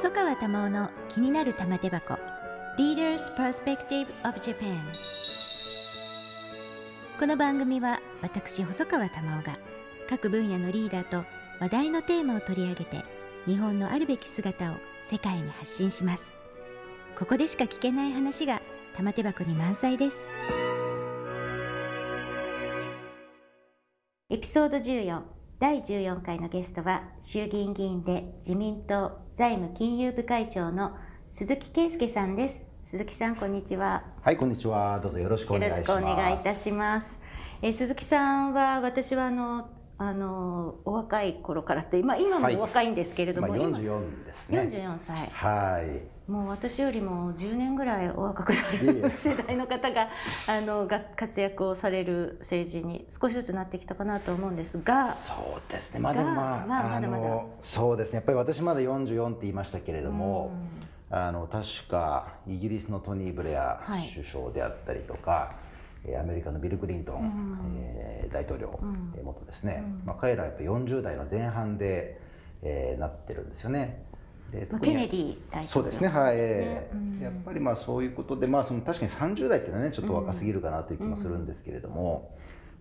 細川珠緒の気になる玉手箱。Leaders Perspective of Japan この番組は私細川珠緒が各分野のリーダーと話題のテーマを取り上げて日本のあるべき姿を世界に発信します。ここでしか聞けない話が玉手箱に満載です。エピソード14第14回のゲストは衆議院議員で自民党財務金融部会長の鈴木圭介さんです。鈴木さんこんにちは。はいこんにちは。どうぞよろしくお願いします。よろしくお願いいたします。え鈴木さんは私はあのあのお若い頃からって今今もお若いんですけれども、はい、まあ、44ですね。44歳。はいもう私よりも10年ぐらいお若くなる世代の方があのが活躍をされる政治に少しずつなってきたかなと思うんですが。そうですね。まあでもまあ,、まあ、あのそうですね。やっぱり私まだ44って言いましたけれども、うん、あの確かイギリスのトニー・ブレア首相であったりとか、はい、アメリカのビル・クリントン、うん、えー、大統領、うん、元ですね、うん、まあ、彼らはやっぱ40代の前半で、えー、なってるんですよね。でケネディ大統領、そうですね。はい、うん、やっぱりまあそういうことで、まあ、その確かに30代っていうのはねちょっと若すぎるかなという気もするんですけれども、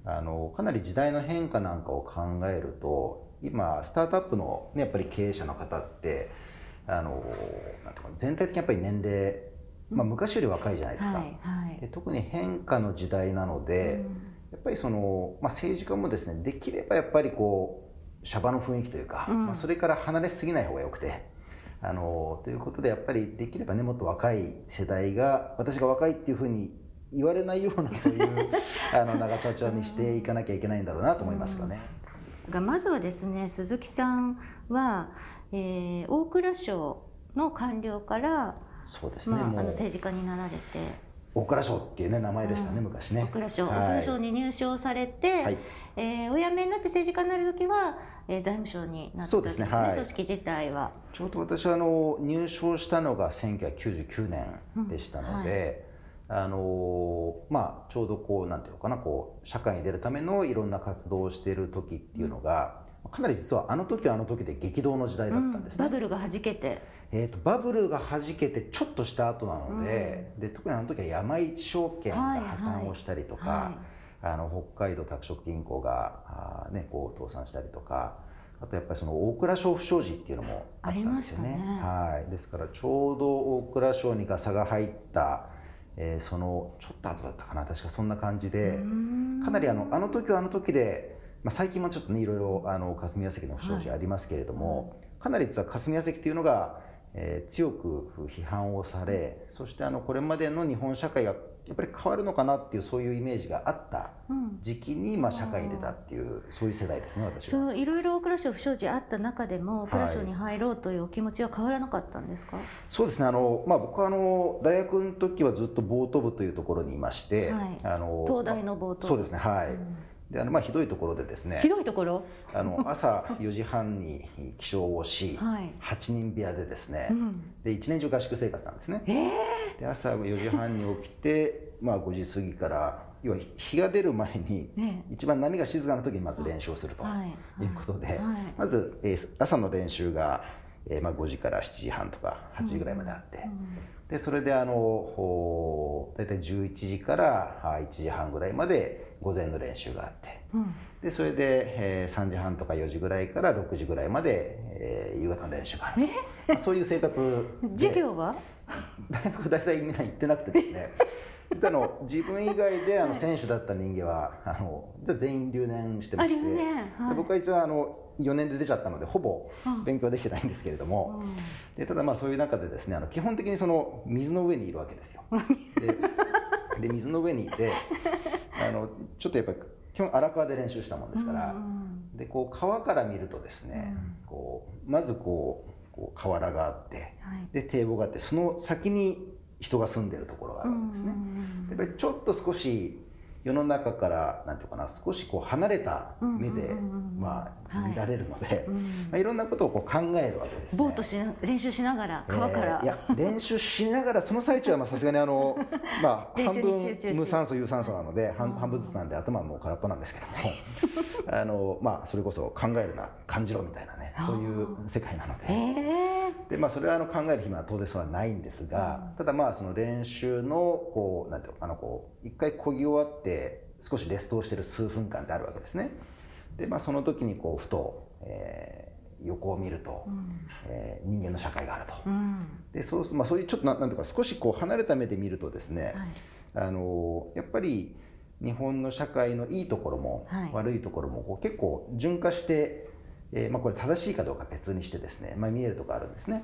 うん、あのかなり時代の変化なんかを考えると今スタートアップの、ね、やっぱり経営者の方ってあのなんとか全体的にやっぱり年齢、まあ、昔より若いじゃないですか、はいはい、で特に変化の時代なので、やっぱりその、まあ、政治家もですねできればやっぱりこうシャバの雰囲気というか、まあ、それから離れすぎない方がよくて。あのということでやっぱりできればねもっと若い世代が私が若いっていうふうに言われないようなそういう あの永田町にしていかなきゃいけないんだろうなと思いますよね。がまずはですね鈴木さんは、えー、大蔵省の官僚からそうですね、まあ、あの政治家になられて。大蔵省っていうね名前でしたね、うん、昔ね。大蔵省、はい、大蔵省に入省されて、はい、えー、お辞めになって政治家になる時は、えー、財務省になった時ですね、はい、組織自体は。ちょうど私はあの入省したのが1999年でしたので。うんあのまあ、ちょうどこうなんていうのかなこう社会に出るためのいろんな活動をしている時っていうのが、かなり実はあの時はあの時で激動の時代だったんですね、うん、バブルがはじけて。えーと、バブルがはじけてちょっとした後なのでうん、で特にあの時は山一証券が破綻をしたりとか、はい。はい、あの北海道拓殖銀行があ、ね、こう倒産したりとかあとやっぱりその大蔵省不祥事っていうのもあったんですよね。ね。はい、ですからちょうど大蔵省にガサが入った、えー、そのちょっと後だったかな。確かそんな感じでかなりあのあの時はあの時で、まあ、最近もちょっとねいろいろあの霞が関の不祥事ありますけれども、はい、かなり実は霞が関というのがえー、強く批判をされそしてあのこれまでの日本社会がやっぱり変わるのかなっていうそういうイメージがあった時期に、まあ、社会に出たっていう、そういう世代ですね私は。そういろいろ大蔵省不祥事あった中でも大蔵省に入ろうというお気持ちは変わらなかったんですか、はい、そうですねあの、まあ、僕はあの大学の時はずっとボート部というところにいまして、はい、あの東大のボートそうですねはい、うんであのまあひどいところでですねひどいところ？あの朝4時半に起床をし、はい、8人部屋でですね、うん、で1年中合宿生活なんですね、えー、で朝4時半に起きて、まあ、5時過ぎから要は日が出る前に、一番波が静かな時にまず練習をするとい。うことで、はい。はい、まず、えー、朝の練習が、えーまあ、5時から7時半とか8時ぐらいまであって、うん。うん、でそれであの大体11時から1時半ぐらいまで午前の練習があって、うん、でそれで、えー、3時半とか4時ぐらいから6時ぐらいまで、えー、夕方の練習がある。と、そういう生活 授業は？大 学大体みんな行ってなくてですね。あの自分以外であの選手だった人間はあの全員留年してまして、ねはい、僕は一応あの4年で出ちゃったのでほぼ勉強できてないんですけれども、うん、でただまあそういう中でですねあの基本的にその水の上にいるわけですよ。でで水の上にいてあのちょっとやっぱり基本荒川で練習したもんですから、でこう川から見るとですね、こうまずこうこう河原があって、で堤防があってその先に人が住んでるところがあるんですね。やっぱりちょっと少し世の中からなんていうかな少しこう離れた目で、まあ、見られるので、いまあ、いろんなことをこう考えるわけです、ね、ボートし練習しながら川から、えー、いや練習しながらその最中はさすがにあの、まあ、半分無酸素有酸素なので半半分ずつなんで頭はもう空っぽなんですけども あの、まあ、それこそ考えるな感じろみたいなねそういう世界なので。えー。でまあ、それはあの考える暇は当然それはないんですが、ただまあその練習のこうなんていうあのこう一回こぎ終わって少しレストをしてる数分間であるわけですね。でまあその時にこうふと、えー、横を見ると、うん、えー、人間の社会があると。うん、でそうすまあそういうちょっとなんなんていうか少しこう離れた目で見るとですね、はい、あのやっぱり日本の社会のいいところも、悪いところもこう結構順化してえーまあ、これ正しいかどうか別にしてですね、まあ、見えるところあるんですね。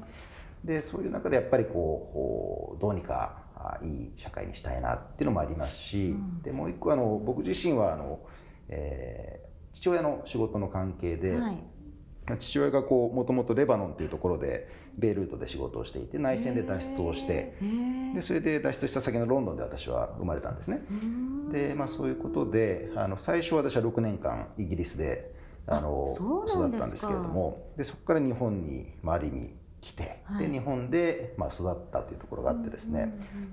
でそういう中でやっぱりこうどうにかいい社会にしたいなっていうのもありますし、うん、でもう一個あの僕自身はあの、えー、父親の仕事の関係で、はい、父親がこうもともとレバノンっていうところでベイルートで仕事をしていて内戦で脱出をしてでそれで脱出した先のロンドンで私は生まれたんですね。でまあ、そういうことであの最初私は6年間イギリスであの育ったんですけれどもでそこから日本に、まあ、ある意味来て、はい、で日本で、まあ、育ったというところがあってですね、やっ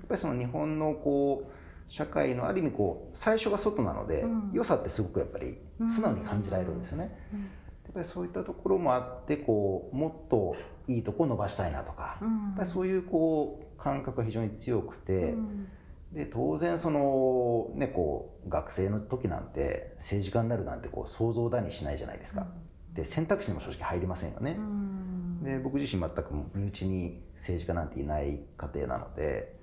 ぱりその日本のこう社会のある意味こう最初が外なので、うん、良さってすごくやっぱり素直に感じられるんですよね。やっぱりそういったところもあってこうもっといいとこ伸ばしたいなとか、やっぱりそういうこう感覚が非常に強くて。で当然その、ね、こう学生の時なんて政治家になるなんてこう想像だにしないじゃないですか。で選択肢にも正直入りませんよね。で僕自身全く身内に政治家なんていない家庭なので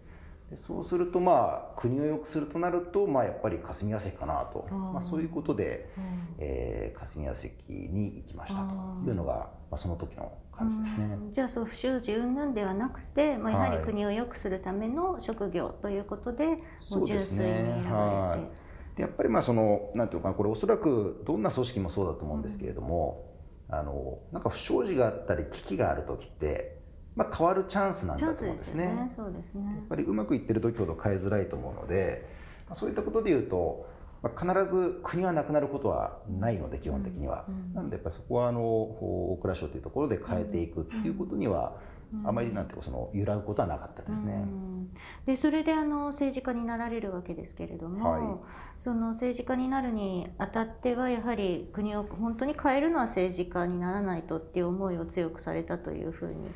でそうするとまあ国を良くするとなると、まあ、やっぱり霞が関かなと、まあ、そういうことで、うん、えー、霞が関に行きましたというのが、まあ、その時の感じですね。じゃあそう不祥事云々ではなくて、まあ、やはり国を良くするための職業ということで、はい、もう純粋に選ばれて。でやっぱりまあそのなんていうかこれおそらくどんな組織もそうだと思うんですけれども、うん、あのなんか不祥事があったり危機がある時ってまあ、変わるチャンスなんだと思うんですね。すね。そうですね。やっぱりうまくいってる時ほど変えづらいと思うので、まあ、そういったことでいうと、まあ、必ず国はなくなることはないので基本的には、うんうん、なのでやっぱりそこはあの大蔵省というところで変えていくっていうことには、あまりなんてその揺らぐことはなかったですね。でそれであの政治家になられるわけですけれども、はい、その政治家になるにあたってはやはり国を本当に変えるのは政治家にならないとっていう思いを強くされたというふうに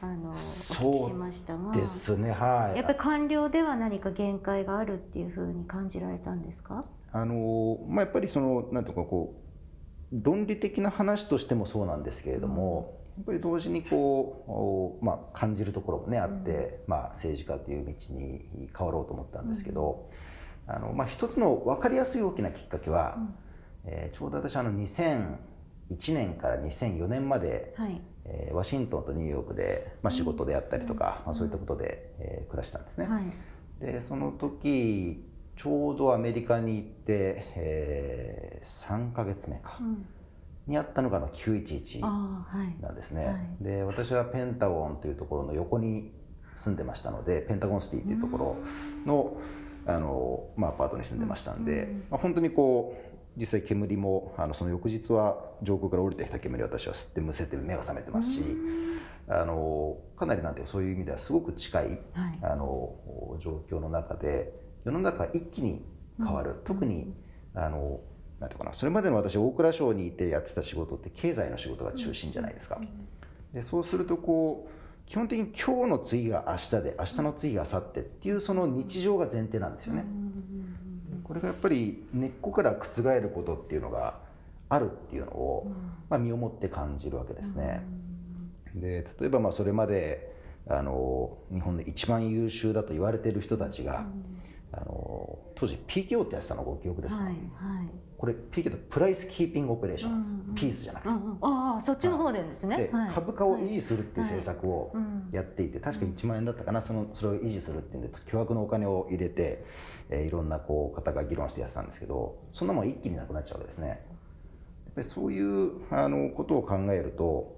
あのお聞きしましたが。ですねはい。やっぱり官僚では何か限界があるっていうふうに感じられたんですか？あの、まあ、やっぱりそのなんていうかこう論理的な話としてもそうなんですけれども、うん、やっぱり同時にこう、まあ、感じるところもねあって、うん、まあ、政治家という道に変わろうと思ったんですけど、うん、あのまあ、一つの分かりやすい大きなきっかけは、うん、えー、ちょうど私あの2001年から2004年まで、はい。えー、ワシントンとニューヨークで、まあ、仕事であったりとか、まあ、そういったことで、えー、暮らしたんですね。はい、でその時ちょうどアメリカに行って、えー、3か月目か、うん、にあったのがの911なんですね。はい。はい、で私はペンタゴンというところの横に住んでましたのでペンタゴンシティというところのあの、まあ、アパートに住んでましたんで、うん、まあ、本当にこう実際煙もあのその翌日は上空から降りてきた煙を私は吸ってむせて目が覚めてますし、あのかなりなんてそういう意味ではすごく近い、はい、あの状況の中で世の中一気に変わる、うん、特にあのなんていうかなそれまでの私大蔵省にいてやってた仕事って経済の仕事が中心じゃないですか。でそうするとこう基本的に今日の次が明日で明日の次が明後日っていうその日常が前提なんですよね。これがやっぱり根っこから覆ることっていうのがあるっていうのを、まあ、身をもって感じるわけですね。で例えばまあそれまであの日本で一番優秀だと言われている人たちが、あの当時 PKO ってやってたのご記憶ですか、はいはい、これ PKO ってプライスキーピングオペレーションです、うんうん、ピースじゃなくて、うんうん、ああそっちの方でですね、はい、株価を維持するっていう政策をやっていて、確か1万円だったかな。そのそれを維持するっていうんで巨額のお金を入れて、えー、いろんなこう方が議論してやってたんですけどそんなもん一気になくなっちゃうわけですね。やっぱりそういうあのことを考えると、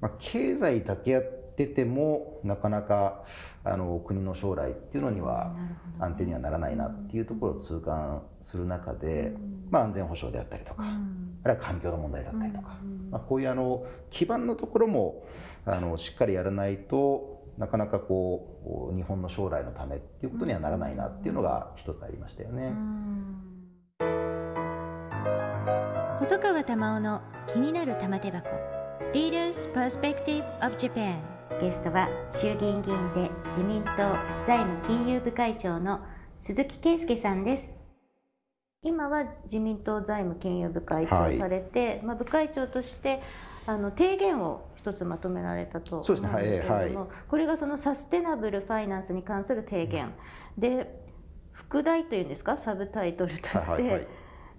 まあ、経済だけやってっててもなかなかあの国の将来っていうのには安定にはならないなっていうところを痛感する中で、まあ、安全保障であったりとか、あるいは環境の問題だったりとか、まあ、こういうあの基盤のところもあのしっかりやらないとなかなかこう日本の将来のためっていうことにはならないなっていうのが一つありましたよね。細川珠緒の気になる玉手箱。Leaders Perspective of Japan ゲストは衆議院議員で自民党財務金融部会長の鈴木圭介さんです。今は自民党財務金融部会長されて、はい、まあ、部会長としてあの提言を一つまとめられたと思うんですけれども、はいはい、これがそのサステナブルファイナンスに関する提言、うん、で副題というんですか？サブタイトルとして、はいはいはい、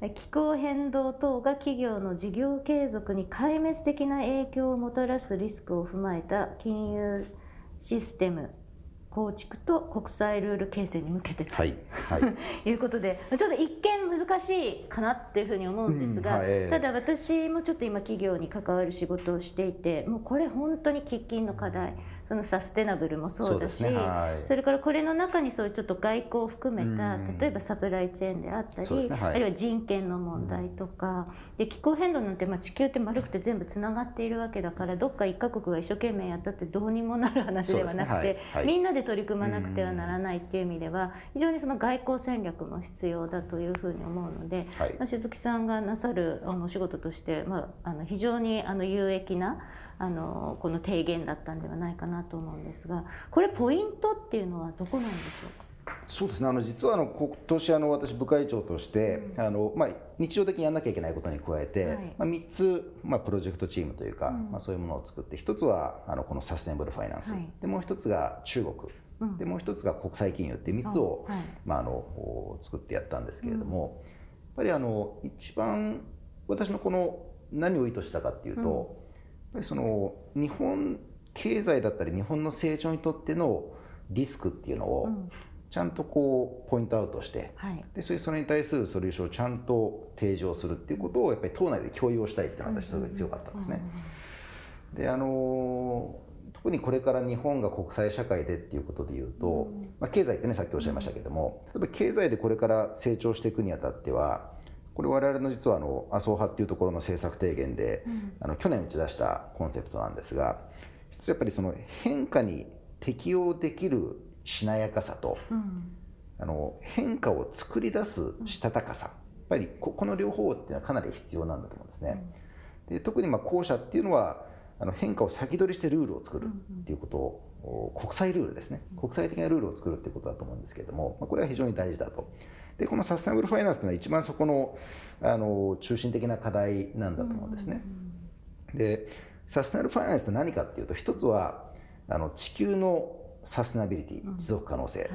気候変動等が企業の事業継続に壊滅的な影響をもたらすリスクを踏まえた金融システム構築と国際ルール形成に向けてと、はいはい、いうことでちょっと一見難しいかなっていうふうに思うんですが、うんはい、ただ私もちょっと今企業に関わる仕事をしていてもうこれ本当に喫緊の課題そのサステナブルもそうだしそ、ねはい、それからこれの中にそういうちょっと外交を含めた例えばサプライチェーンであったり、ねはい、あるいは人権の問題とか、で気候変動なんてまあ地球って丸くて全部つながっているわけだからどっか一カ国が一生懸命やったってどうにもなる話ではなくて、ねはい、みんなで取り組まなくてはならないっていう意味では非常にその外交戦略も必要だというふうに思うので、まあ、鈴木さんがなさるあのお仕事として、まあ、あの非常にあの有益なあのこの提言だったんではないかなと思うんですがこれポイントっていうのはどこなんでしょうか？そうですね。あの実はあの今年あの私部会長として、うん、あのまあ、日常的にやらなきゃいけないことに加えて、はい、まあ、3つ、まあ、プロジェクトチームというか、うん、まあ、そういうものを作って1つはあのこのサステナブルファイナンス、はい、でもう1つが中国、うん、でもう1つが国際金融っていう3つを、はい、まあ、あの作ってやったんですけれども、やっぱりあの一番私のこの何を意図したかっていうと、ぱりその日本経済だったり日本の成長にとってのリスクっていうのをちゃんとこうポイントアウトして、はい、でそれそれに対するソリューションをちゃんと提示をするっていうことをやっぱり党内で共有をしたいっていうのが私すごい強かったんですね。であの特にこれから日本が国際社会でっていうことでいうと、まあ、経済ってねさっきおっしゃいましたけども例えば経済でこれから成長していくにあたってはこれ我々の実はあの麻生派っていうところの政策提言で、うん、あの去年打ち出したコンセプトなんですがやっぱりその変化に適応できるしなやかさと、うん、あの変化を作り出すしたたかさ、やっぱりここの両方っていうのはかなり必要なんだと思うんですね。で特にまあ後者っていうのはあの変化を先取りしてルールを作るっていうことを、国際ルールですね。国際的なルールを作るっていうことだと思うんですけれども、まあ、これは非常に大事だと。でこのサステナブルファイナンスというのは一番そこのあの中心的な課題なんだと思うんですね。でサステナブルファイナンスって何かっていうと一つはあの地球のサステナビリティ持続可能性、はい、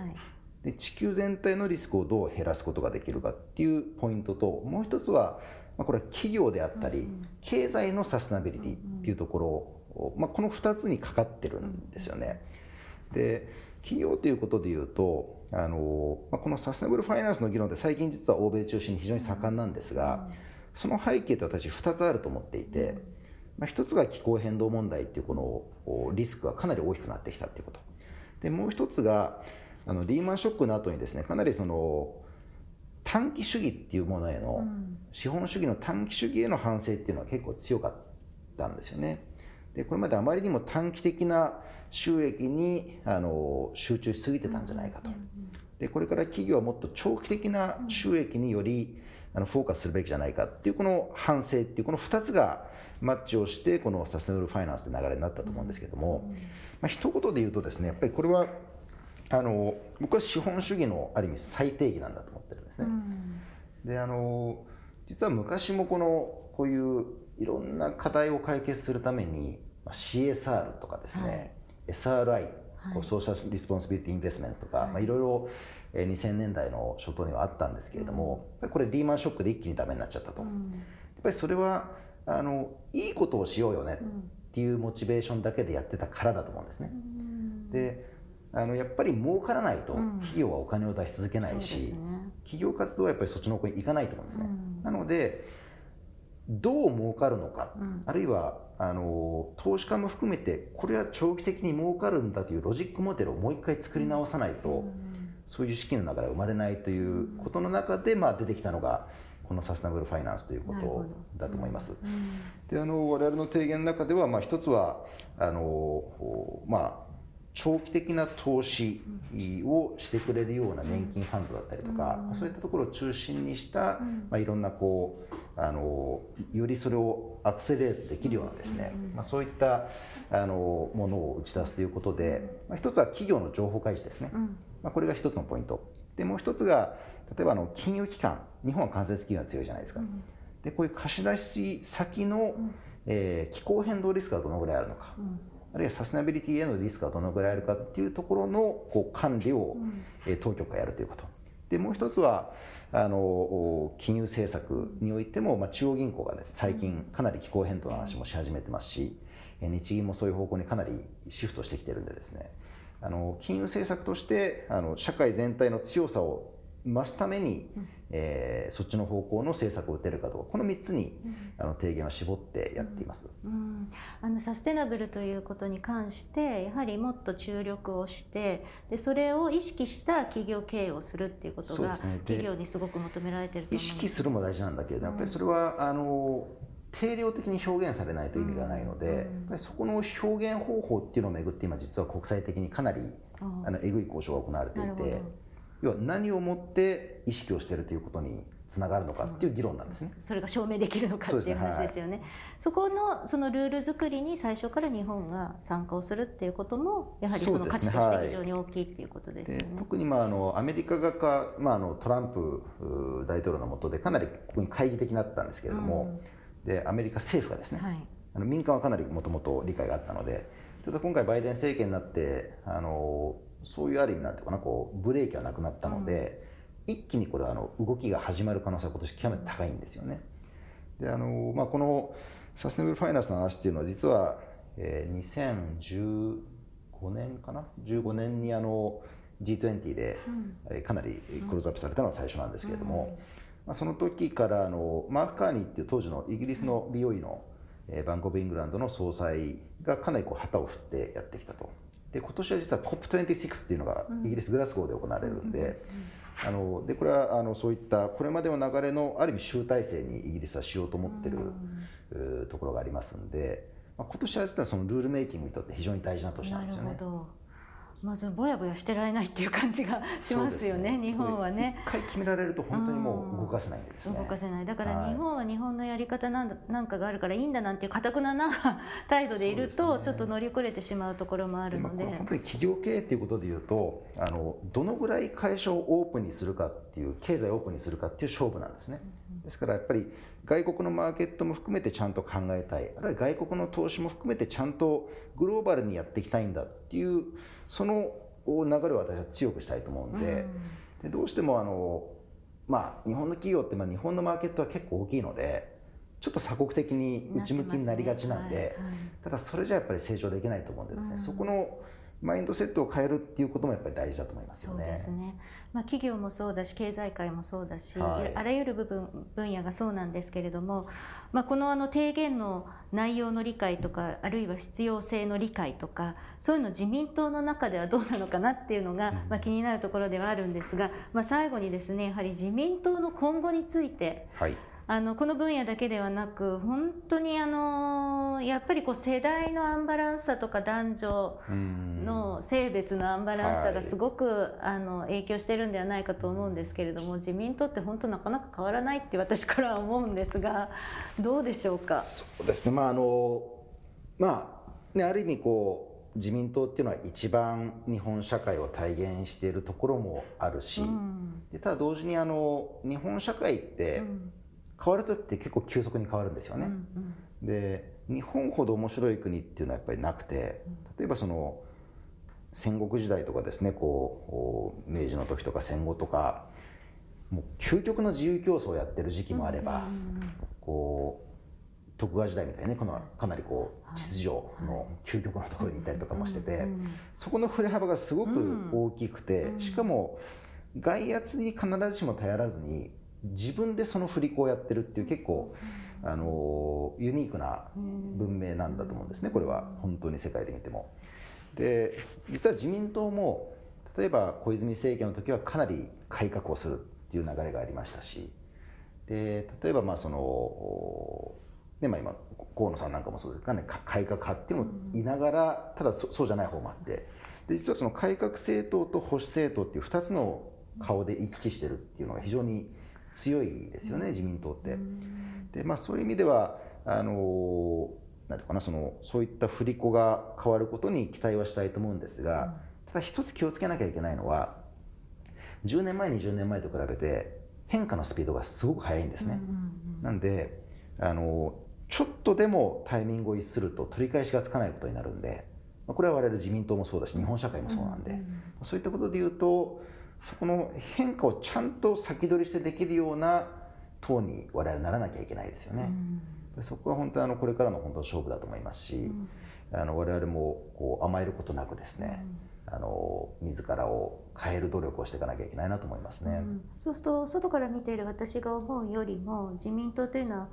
で地球全体のリスクをどう減らすことができるかっていうポイントともう一つは、まあ、これは企業であったり、経済のサステナビリティっていうところを、まあ、この2つにかかってるんですよね。で企業ということでいうとあの、まあ、このサステナブルファイナンスの議論って最近実は欧米中心に非常に盛んなんですが、その背景と私2つあると思っていて、まあ、1つが気候変動問題っていうこのリスクがかなり大きくなってきたっていうことでもう1つがあのリーマンショックの後にですねかなりその短期主義っていうものへの、資本主義の短期主義への反省っていうのは結構強かったんですよね。でこれまであまりにも短期的な収益にあの集中しすぎてたんじゃないかと。でこれから企業はもっと長期的な収益によりあのフォーカスするべきじゃないかっていうこの反省っていうこの2つがマッチをしてこのサステナブルファイナンスって流れになったと思うんですけども、まあ一言で言うとですねやっぱりこれはあの僕は資本主義のある意味最低義なんだと思ってるんですね。であの実は昔もこのこういういろんな課題を解決するために CSR とかですね、はい SRI、はい、ソーシャル・リスポンシビリティ・インベスメントとか、はい。まあ、いろいろ2000年代の初頭にはあったんですけれども、うん、これリーマンショックで一気にダメになっちゃったと、うん、やっぱりそれはあのいいことをしようよねっていうモチベーションだけでやってたからだと思うんですね、うん、であのやっぱり儲からないと企業はお金を出し続けないし、ね、企業活動はやっぱりそっちの方向に行かないと思うんですね、なのでどう儲かるのか、あるいはあの投資家も含めてこれは長期的に儲かるんだというロジックモデルをもう一回作り直さないと、そういう資金の流れが生まれないということの中で、まあ、出てきたのがこのサステナブルファイナンスということだと思います。であの我々の提言の中では、まあ、一つはあの、まあ、長期的な投資をしてくれるような年金ファンドだったりとか、うん、そういったところを中心にした、うん、まあ、いろんなこうあのよりそれをアクセレートできるようなですね、まあ、そういったあのものを打ち出すということで、まあ、一つは企業の情報開示ですね、まあ、これが一つのポイント。でもう一つが例えばあの金融機関日本は間接金融が強いじゃないですか、でこういう貸し出し先の、えー、気候変動リスクがどのぐらいあるのか、あるいはサステナビリティへのリスクがどのぐらいあるかっていうところのこう管理を、え当局がやるということ。でもう一つはあの金融政策においても、まあ、中央銀行が、ね、最近かなり気候変動の話もし始めてますし日銀もそういう方向にかなりシフトしてきてるんでですね。あの金融政策としてあの社会全体の強さを増すために、うん、えー、そっちの方向の政策を打てるかどうかこの3つに、うん、あの提言は絞ってやっています、うん、あのサステナブルということに関してやはりもっと注力をしてでそれを意識した企業経営をするっていうことが、ね、企業にすごく求められてる意識するも大事なんだけれども、やっぱりそれはあの定量的に表現されないと意味がないので、やっぱりそこの表現方法っていうのをめぐって今実は国際的にかなりあのえぐい交渉が行われていて。要は何をもって意識をしているということにつながるのかっていう議論なんですね。それが証明できるのかっていう話ですよね。そ、ねはい、このそのルール作りに最初から日本が参加をするっていうこともやはりその価値として非常に大きいっていうことですよね。ね特にまああのアメリカ側かまああのトランプ大統領の下でかなりここに懐疑的になったんですけれども、うん、でアメリカ政府がですね、はい、あの民間はかなりもともと理解があったので、ただ今回バイデン政権になってあのそういうある意味なんていうかなこうブレーキはなくなったので、うん、一気にこれあの動きが始まる可能性は今年極めて高いんですよね。であのまあ、このサステナブルファイナンスの話っていうのは実は、えー、2015年かな？15年にあの G20 でかなりクローズアップされたのが最初なんですけれども、まあ、その時からあのマーク・カーニーっていう当時のイギリスの美容医のバンコブ・イングランドの総裁がかなりこう旗を振ってやってきたと。で今年は実は COP26 っていうのがイギリス・グラスゴーで行われるんで、あのでこれはあのそういったこれまでの流れのある意味集大成にイギリスはしようと思ってる、ところがありますんで、まあ、今年は実はそのルールメイキングにとって非常に大事な年なんですよね。まずぼやぼやしてられないっていう感じがしますよね、ね日本はね。一回決められると本当にもう動かせないんですね。動かせない。だから日本は日本のやり方なんだなんかがあるからいいんだなんていう堅くなな態度でいると、ちょっと乗り遅れてしまうところもあるので。まあ、本当に企業経営っていうことでいうと、あのどのぐらい会社をオープンにするかっていう経済をオープンにするかっていう勝負なんですね。ですからやっぱり外国のマーケットも含めてちゃんと考えたいあるいは外国の投資も含めてちゃんとグローバルにやっていきたいんだっていうその流れを私は強くしたいと思うんででどうしてもあの、まあ、日本の企業ってまあ日本のマーケットは結構大きいのでちょっと鎖国的に内向きになりがちなんで、ね。はいはい、ただそれじゃやっぱり成長できないと思うんでですね、そこのマインドセットを変えるっていうこともやっぱり大事だと思いますよね。そうですね。まあ企業もそうだし経済界もそうだし、はい、あらゆる部分分野がそうなんですけれども、まあこのあの提言の内容の理解とかあるいは必要性の理解とかそういうの自民党の中ではどうなのかなっていうのが、まあ気になるところではあるんですが、まあ最後にですねやはり自民党の今後について。はいあのこの分野だけではなく本当にあのやっぱりこう世代のアンバランスさとか男女の性別のアンバランスさがすごく、はい、あの影響してるんではないかと思うんですけれども自民党って本当なかなか変わらないって私からは思うんですがどうでしょうか？そうですね。まああのまあねある意味こう自民党っていうのは一番日本社会を体現しているところもあるし、うん、ただ同時にあの日本社会って、うん変わる時って結構急速に変わるんですよね。うんうん、で日本ほど面白い国っていうのはやっぱりなくて例えばその戦国時代とかですねこう明治の時とか戦後とかもう究極の自由競争をやってる時期もあれば、こう徳川時代みたいにねこのかなりこう秩序の究極のところにいたりとかもしてて、そこの振れ幅がすごく大きくて、しかも外圧に必ずしも頼らずに自分でその振り子をやってるっていう結構あのユニークな文明なんだと思うんですね。これは本当に世界で見ても。で実は自民党も例えば小泉政権の時はかなり改革をするっていう流れがありましたし。で例えばまあその、ねまあ、今河野さんなんかもそうですかね。改革派っていうのもいながらただそうじゃない方もあって。で実はその改革政党と保守政党っていう2つの顔で行き来してるっていうのが非常に強いですよね、自民党って。でまあ、そういう意味ではあのなんていうかなそのそういった振り子が変わることに期待はしたいと思うんですが、ただ一つ気をつけなきゃいけないのは10年前20年前と比べて変化のスピードがすごく速いんですね。なんであのちょっとでもタイミングを逸すると取り返しがつかないことになるんでこれは我々自民党もそうだし日本社会もそうなんで、そういったことで言うとそこの変化をちゃんと先取りしてできるような党に我々ならなきゃいけないですよね。うん、そこは本当にあのこれからの本当勝負だと思いますし、うん、あの我々もこう甘えることなくですね、うん、あの自らを変える努力をしていかなきゃいけないなと思いますね。そうすると外から見ている私が思うよりも自民党というのは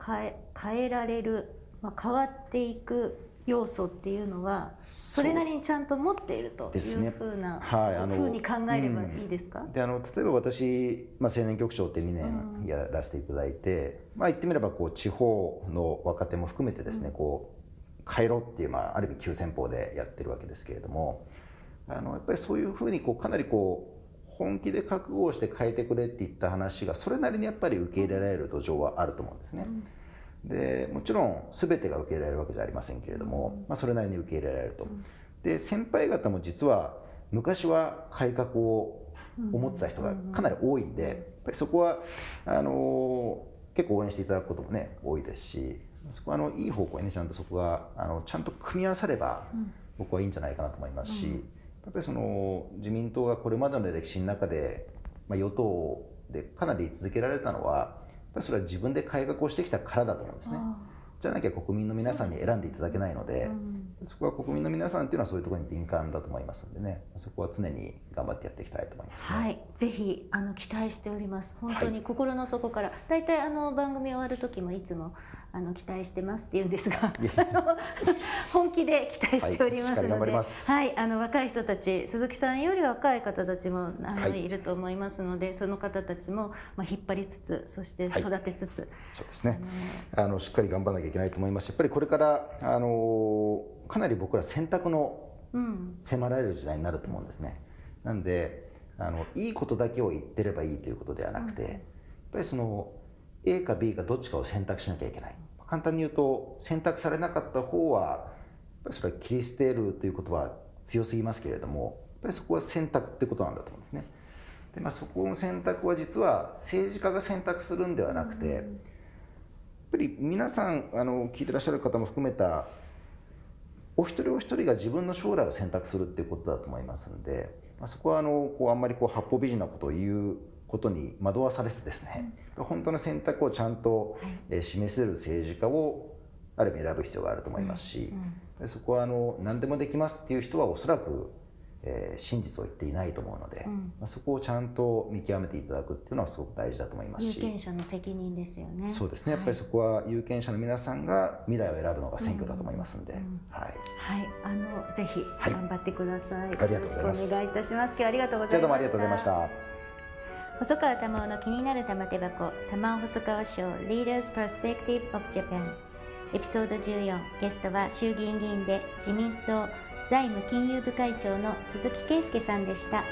変え変えられる、まあ、変わっていく要素っていうのはそれなりにちゃんと持っているというふうな、ふうに考えればいいですか、うん、であの例えば私、まあ、青年局長って2年やらせていただいて、うん、まあ、言ってみればこう地方の若手も含めてですね、うん、こう変えろっていう、まあ、ある意味急先鋒でやってるわけですけれどもあのやっぱりそういうふうにこうかなりこう本気で覚悟をして変えてくれっていった話がそれなりにやっぱり受け入れられる土壌はあると思うんですね。でもちろん全てが受け入れられるわけじゃありませんけれども、まあ、それなりに受け入れられると。で先輩方も実は昔は改革を思ってた人がかなり多いんでやっぱりそこはあの結構応援していただくこともね多いですしそこはあのいい方向にねちゃんとそこがあのちゃんと組み合わされば僕はいいんじゃないかなと思いますし、やっぱりその自民党がこれまでの歴史の中で、まあ、与党でかなり居続けられたのはそれは自分で改革をしてきたからだと思うんですね。じゃなきゃ国民の皆さんに選んでいただけないので、うん、そこは国民の皆さんっていうのはそういうところに敏感だと思いますんでね。そこは常に頑張ってやっていきたいと思います、ね、はい。ぜひあの期待しております。本当に心の底から、はい、大体あの番組終わる時もいつもあの期待してますって言うんですが 本気で期待しておりますので、はい、はい、あの若い人たち鈴木さんより若い方たちもあの、はい、いると思いますのでその方たちもまあ引っ張りつつそして育てつつ、そうですね。あのしっかり頑張らなきゃいけないと思います。やっぱりこれからあのかなり僕ら選択の迫られる時代になると思うんですね。なんであのいいことだけを言ってればいいということではなくて、うん、やっぱりその A か B かどっちかを選択しなきゃいけない。簡単に言うと選択されなかった方はやっぱりそれは切り捨てるということは強すぎますけれどもやっぱりそこは選択ってことなんだと思うんですね。で、まあ、そこの選択は実は政治家が選択するんではなくて、やっぱり皆さんあの聞いてらっしゃる方も含めたお一人お一人が自分の将来を選択するっていうことだと思いますんで、まあ、そこはあのこうあんまりこう八方美人なことを言うことに惑わされずですね、うん、本当の選択をちゃんと、え示せる政治家をある意味選ぶ必要があると思いますし、うん、そこはあの何でもできますっていう人はおそらく、えー、真実を言っていないと思うので、うん、まあ、そこをちゃんと見極めていただくっていうのはすごく大事だと思いますし。有権者の責任ですよね。そうですね。やっぱりそこは有権者の皆さんが未来を選ぶのが選挙だと思いますんで、はい、はい、あのぜひ頑張ってください、はい、ありがとうございます。お願いいたします。今日はありがとうございました。どうもありがとうございました細川たまおの気になる玉手箱玉尾細川賞 Leaders Perspective of Japan エピソード14ゲストは衆議院議員で自民党財務金融部会長の鈴木圭介さんでした。